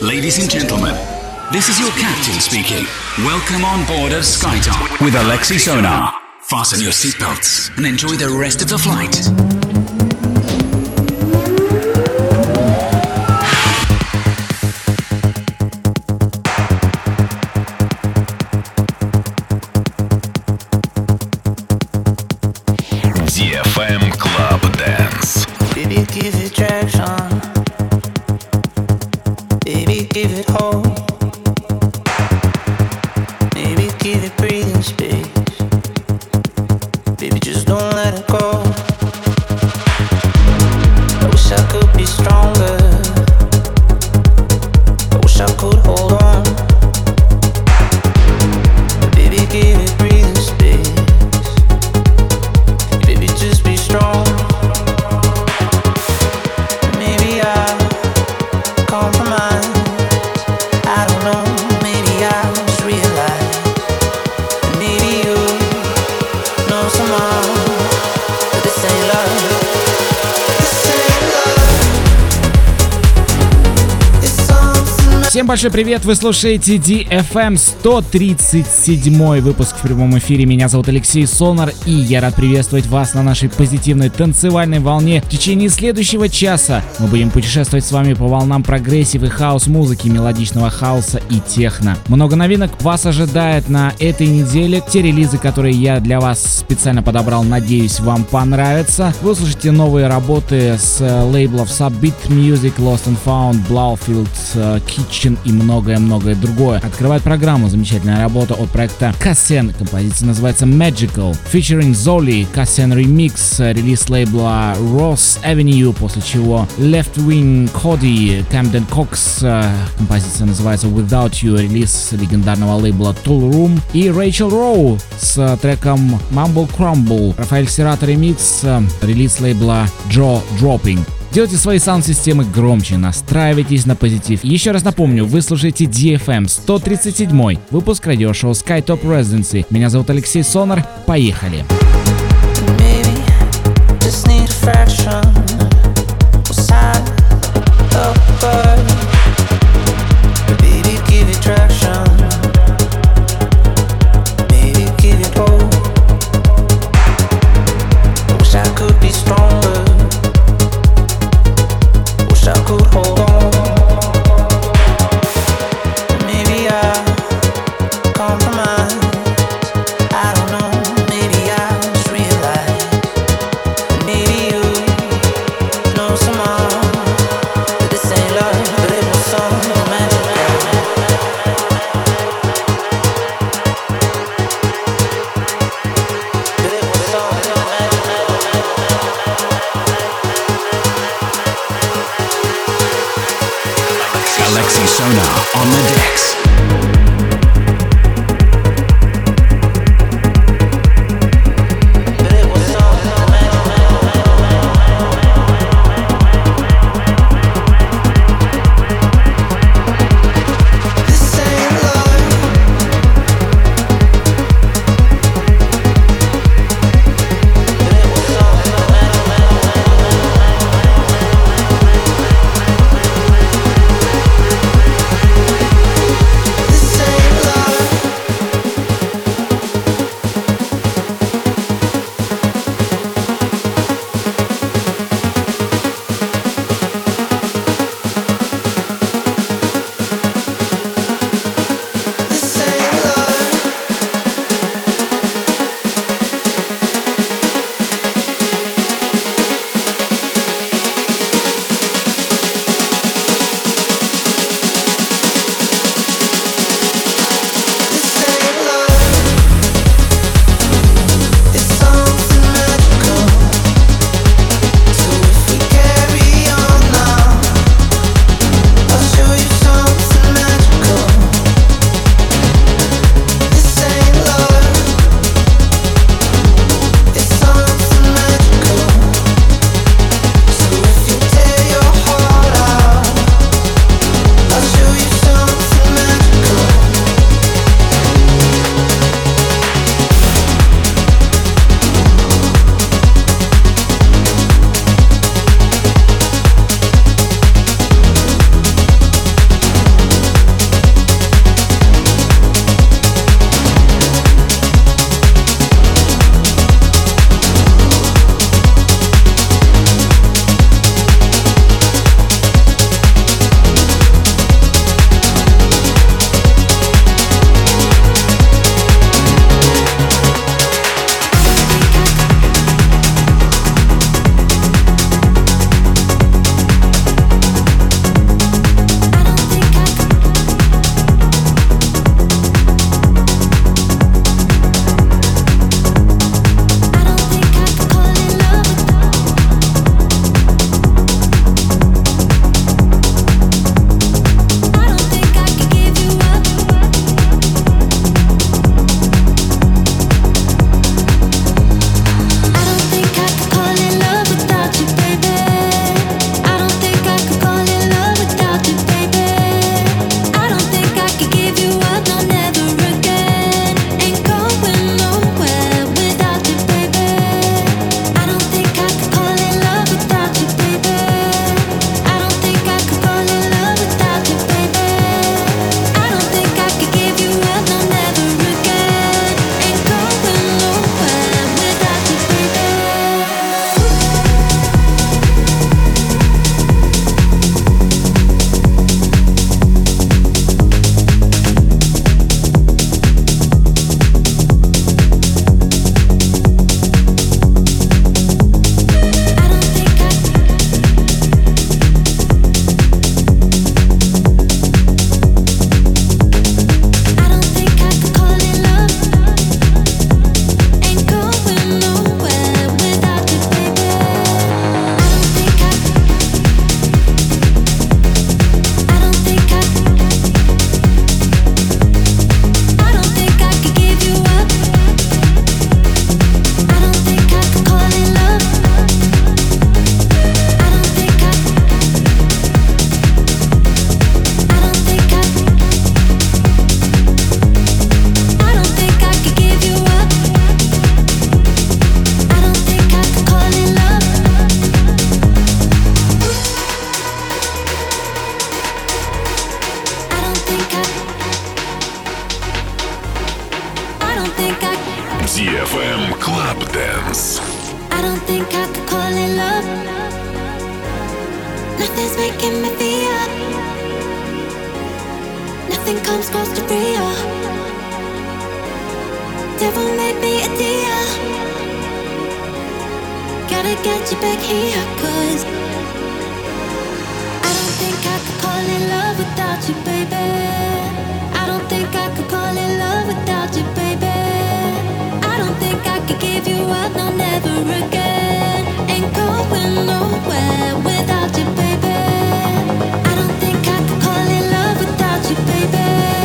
Ladies and gentlemen, this is your captain speaking. Welcome on board of SkyTalk with Alexi Sonar. Fasten your seatbelts and enjoy the rest of the flight. Большой привет! Вы слушаете DFM 137 выпуск в прямом эфире. Меня зовут Алексей Сонар, и я рад приветствовать вас на нашей позитивной танцевальной волне. В течение следующего часа мы будем путешествовать с вами по волнам прогрессив и хаус-музыки, мелодичного хауса и техно. Много новинок вас ожидает на этой неделе. Те релизы, которые я для вас специально подобрал, надеюсь, вам понравятся. Вы услышите новые работы с лейблов Subbeat Music, Lost and Found, Blaufield, э, Kitchen и многое-многое другое. Открывает программу замечательная работа от проекта Кассен. Композиция называется Magical. Featuring Zoli, Кассен Remix, релиз лейбла Ross Avenue, после чего Left Wing Cody, Camden Cox, композиция называется Without You, релиз легендарного лейбла Tool Room и Rachel Rowe с треком Mumble Crumble, Рафаэль Сирата ремикс, релиз лейбла Jaw Dropping. Делайте свои саунд-системы громче, настраивайтесь на позитив. Еще раз напомню, вы слушаете DFM 137 выпуск радиошоу SkyTop Residency. Меня зовут Алексей Сонар, поехали! Maybe just need a DFM Club Dance. I don't think I could call it love. Nothing's making me feel. Nothing comes close to real. Devil made me a deal. Gotta get you back here, cause I don't think I could call it love without you, baby. I don't think I could call it love without you, baby i don't think i could call it love without your baby.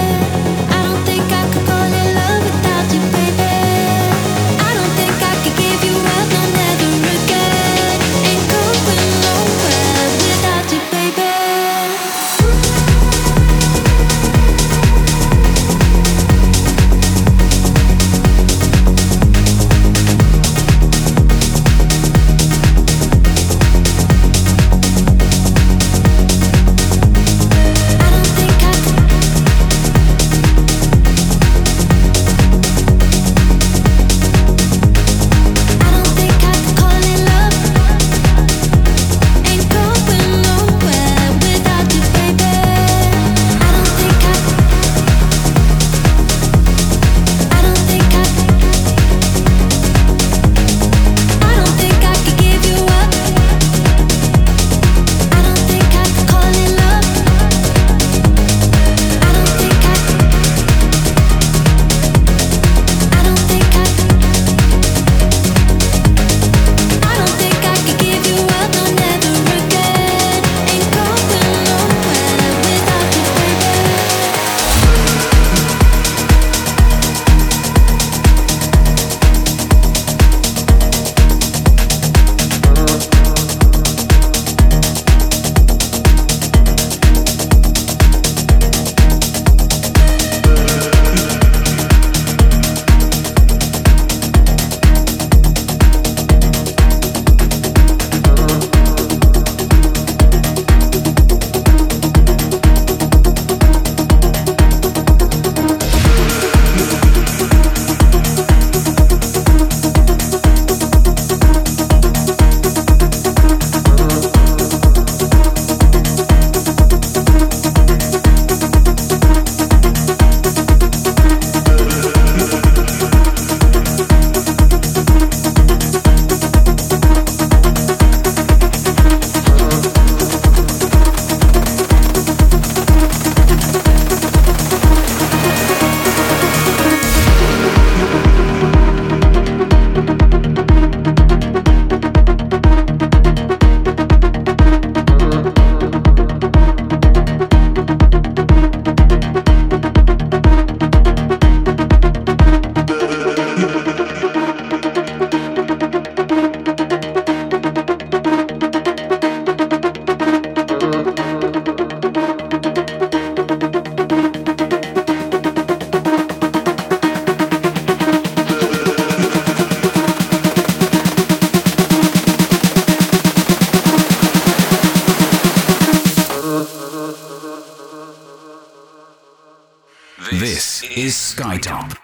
This, this is Skytop.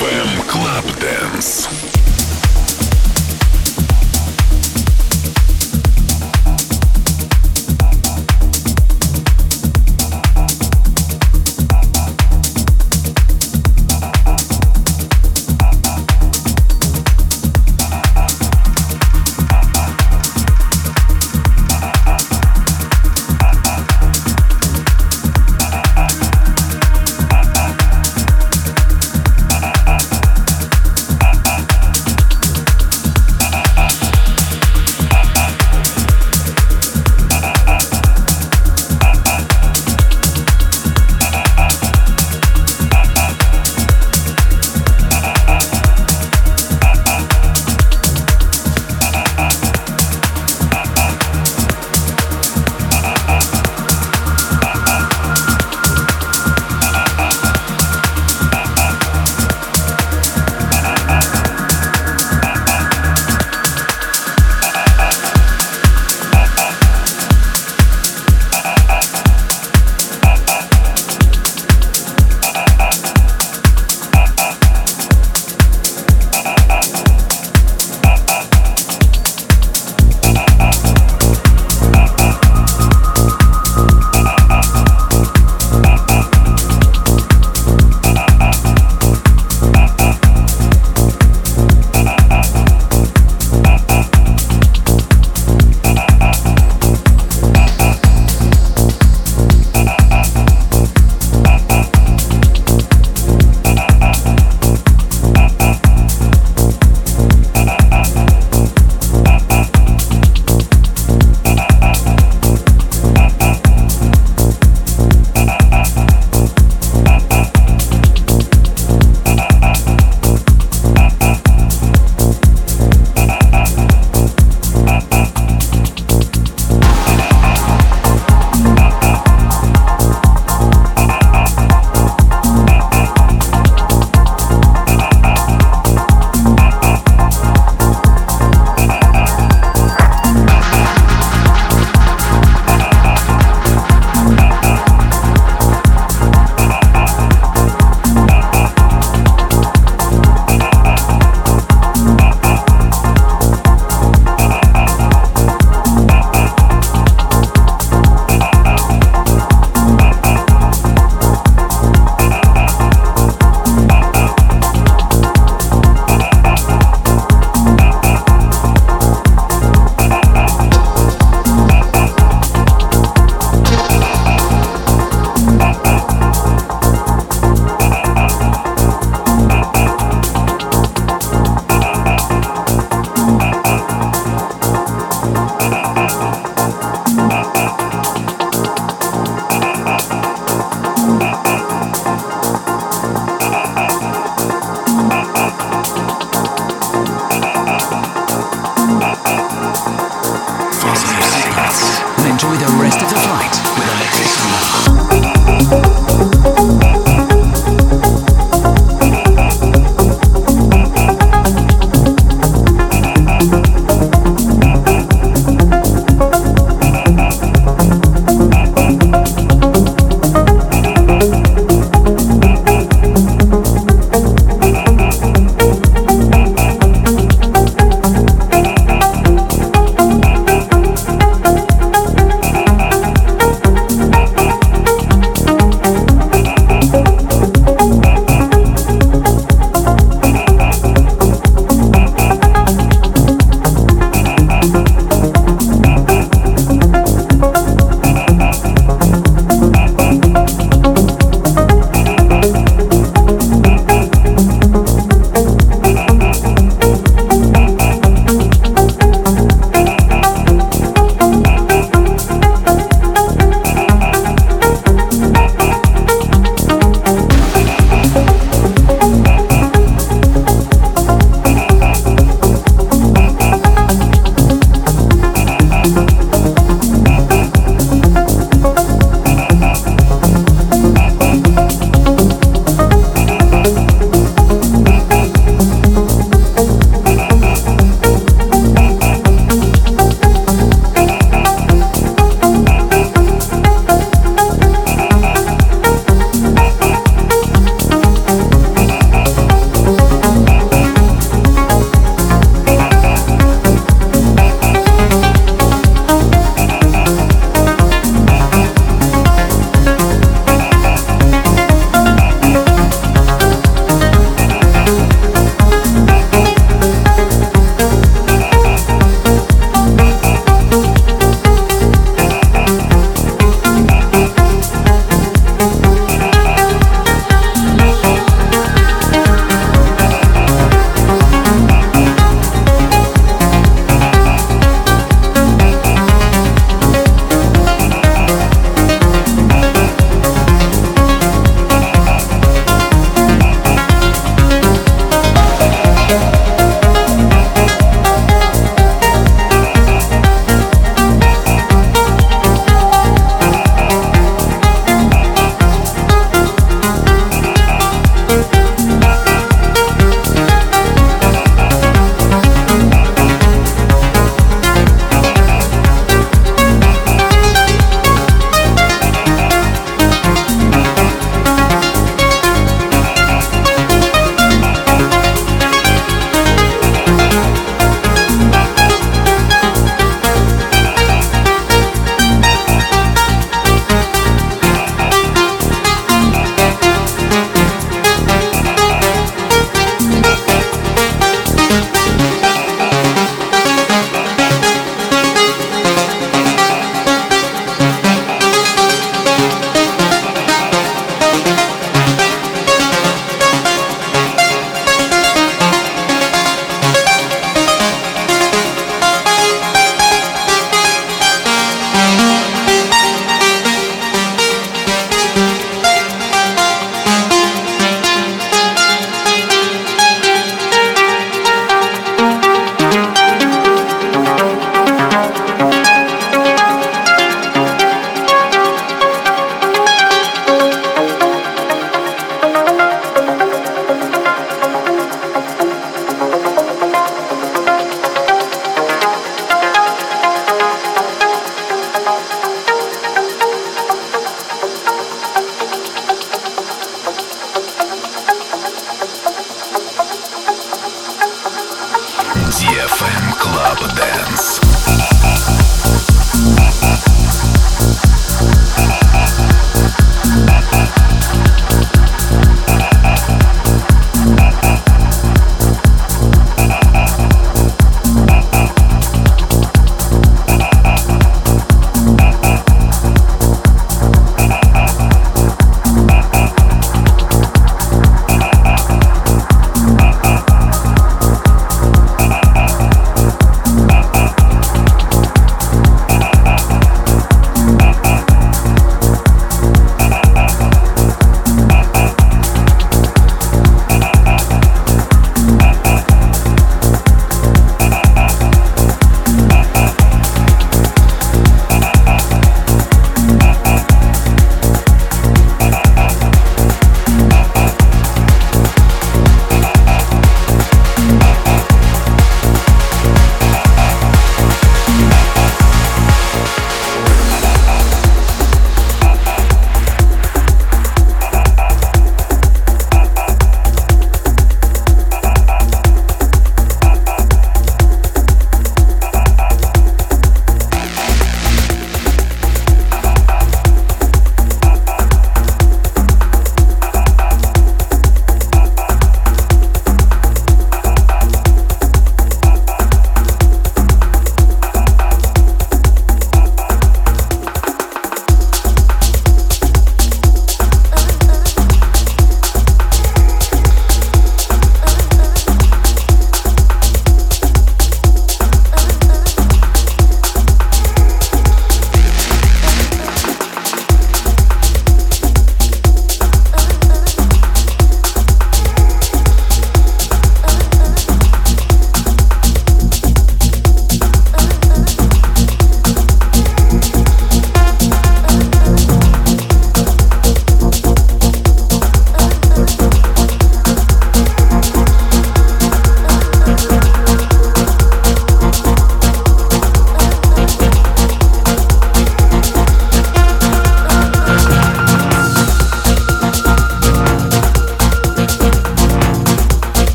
FM Club Dance.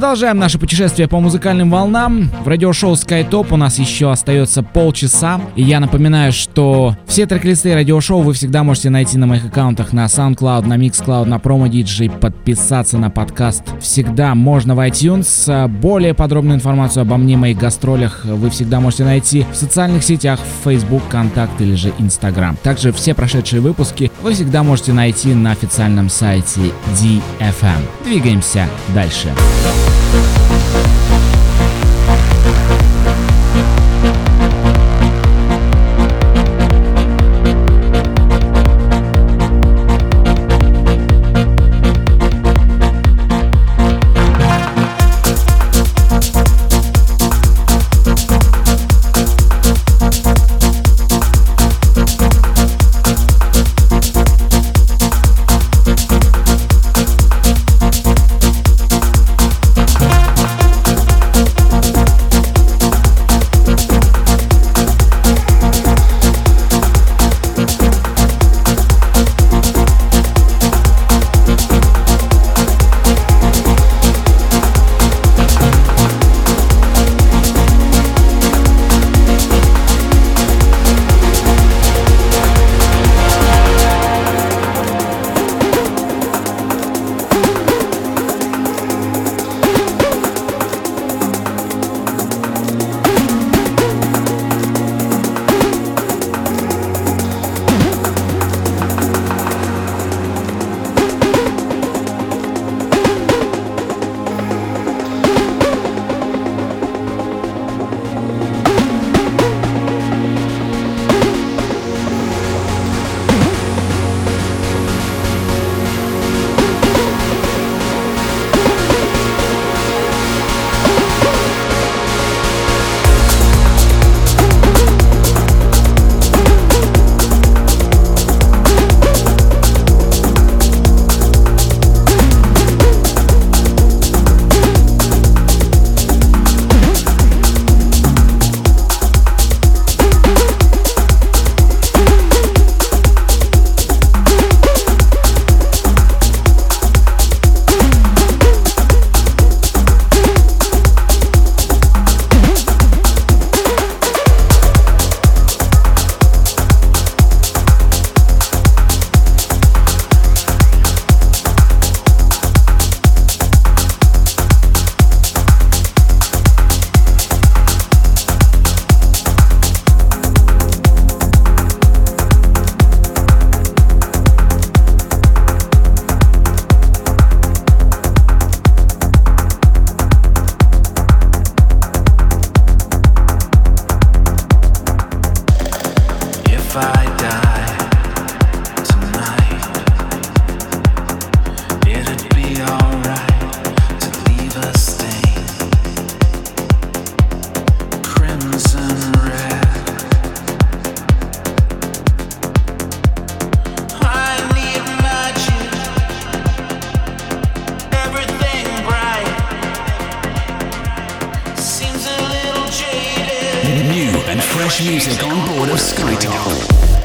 Продолжаем наше путешествие по музыкальным волнам. В радиошоу SkyTop у нас еще остается полчаса. И я напоминаю, что все трек-листы радиошоу вы всегда можете найти на моих аккаунтах на SoundCloud, на Mixcloud, на Promo DJ, подписаться на подкаст всегда можно в iTunes. Более подробную информацию обо мне, моих гастролях вы всегда можете найти в социальных сетях, в Facebook, Контакт или же Instagram. Также все прошедшие выпуски вы всегда можете найти на официальном сайте DFM. Двигаемся дальше. Thank you. New and fresh music on board of Skytop.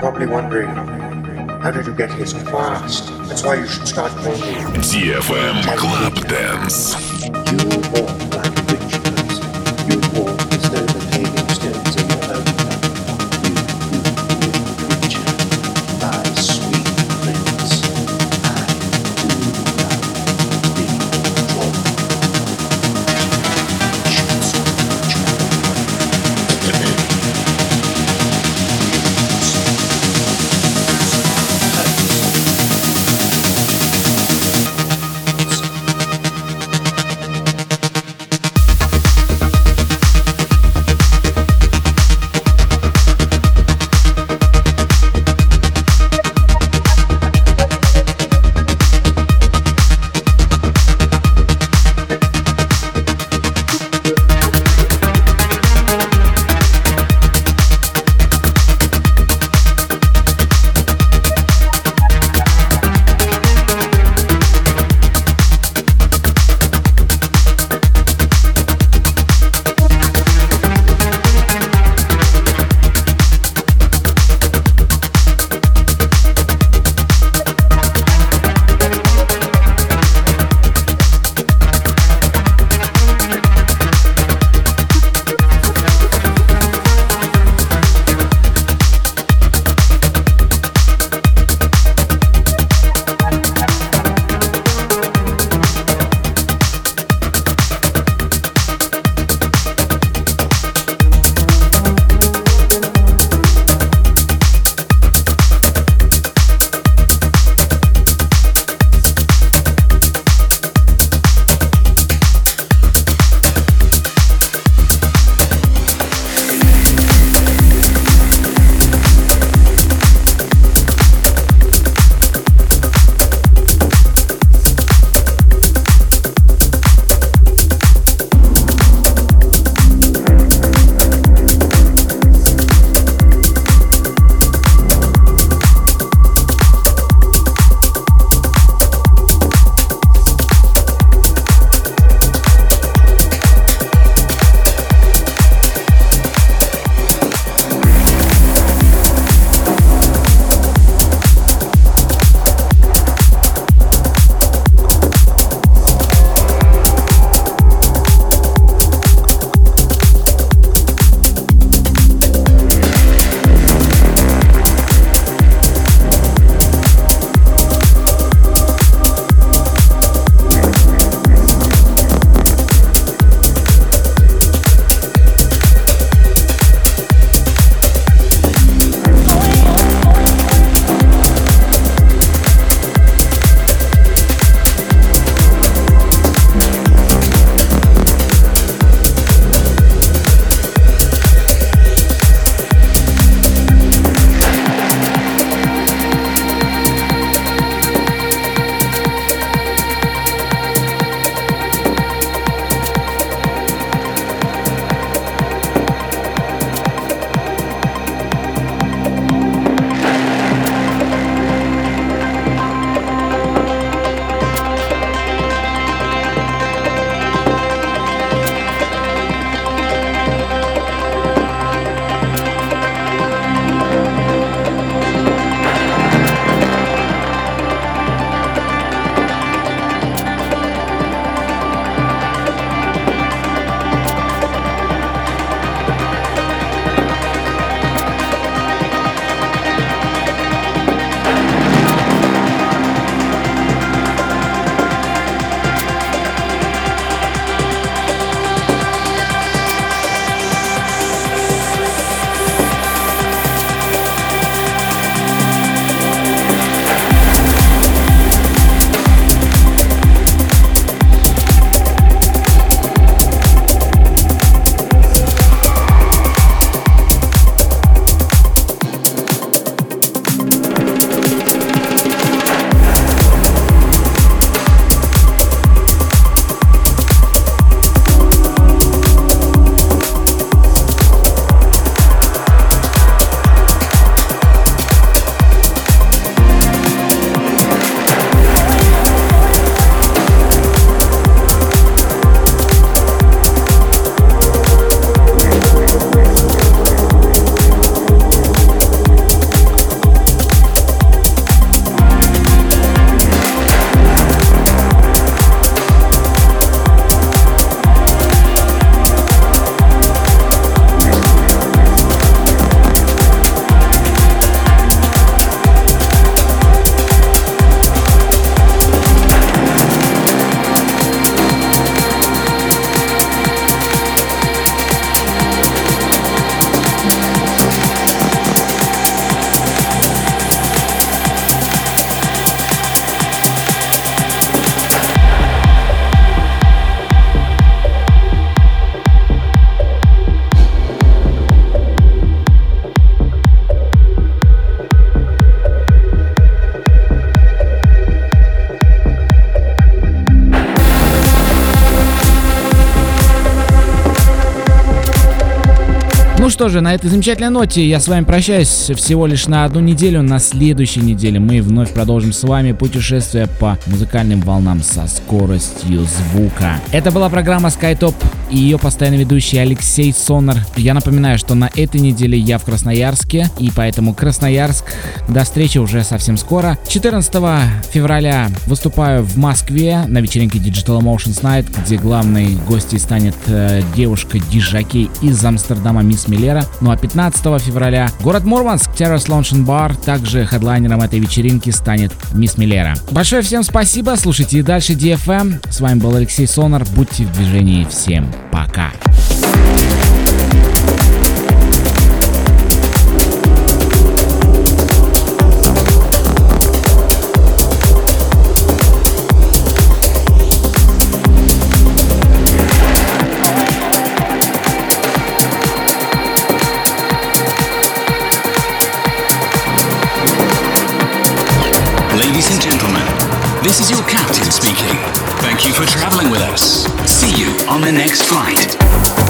probably wondering, how did you get here so fast? That's why you should start playing. ZFM Club Dance. You что же, на этой замечательной ноте я с вами прощаюсь всего лишь на одну неделю. На следующей неделе мы вновь продолжим с вами путешествие по музыкальным волнам со скоростью звука. Это была программа SkyTop и ее постоянный ведущий Алексей Сонар. Я напоминаю, что на этой неделе я в Красноярске, и поэтому Красноярск. До встречи уже совсем скоро. 14 февраля выступаю в Москве на вечеринке Digital Emotions Night, где главной гостьей станет э, девушка Дижакей из Амстердама Мисс Миллера. Ну а 15 февраля город Мурманск, Terrace Lounge and Bar, также хедлайнером этой вечеринки станет Мисс Миллера. Большое всем спасибо, слушайте и дальше DFM. С вами был Алексей Сонар, будьте в движении, всем пока. Ladies and gentlemen, this is your captain speaking. Thank you for traveling with us. See you on the next flight.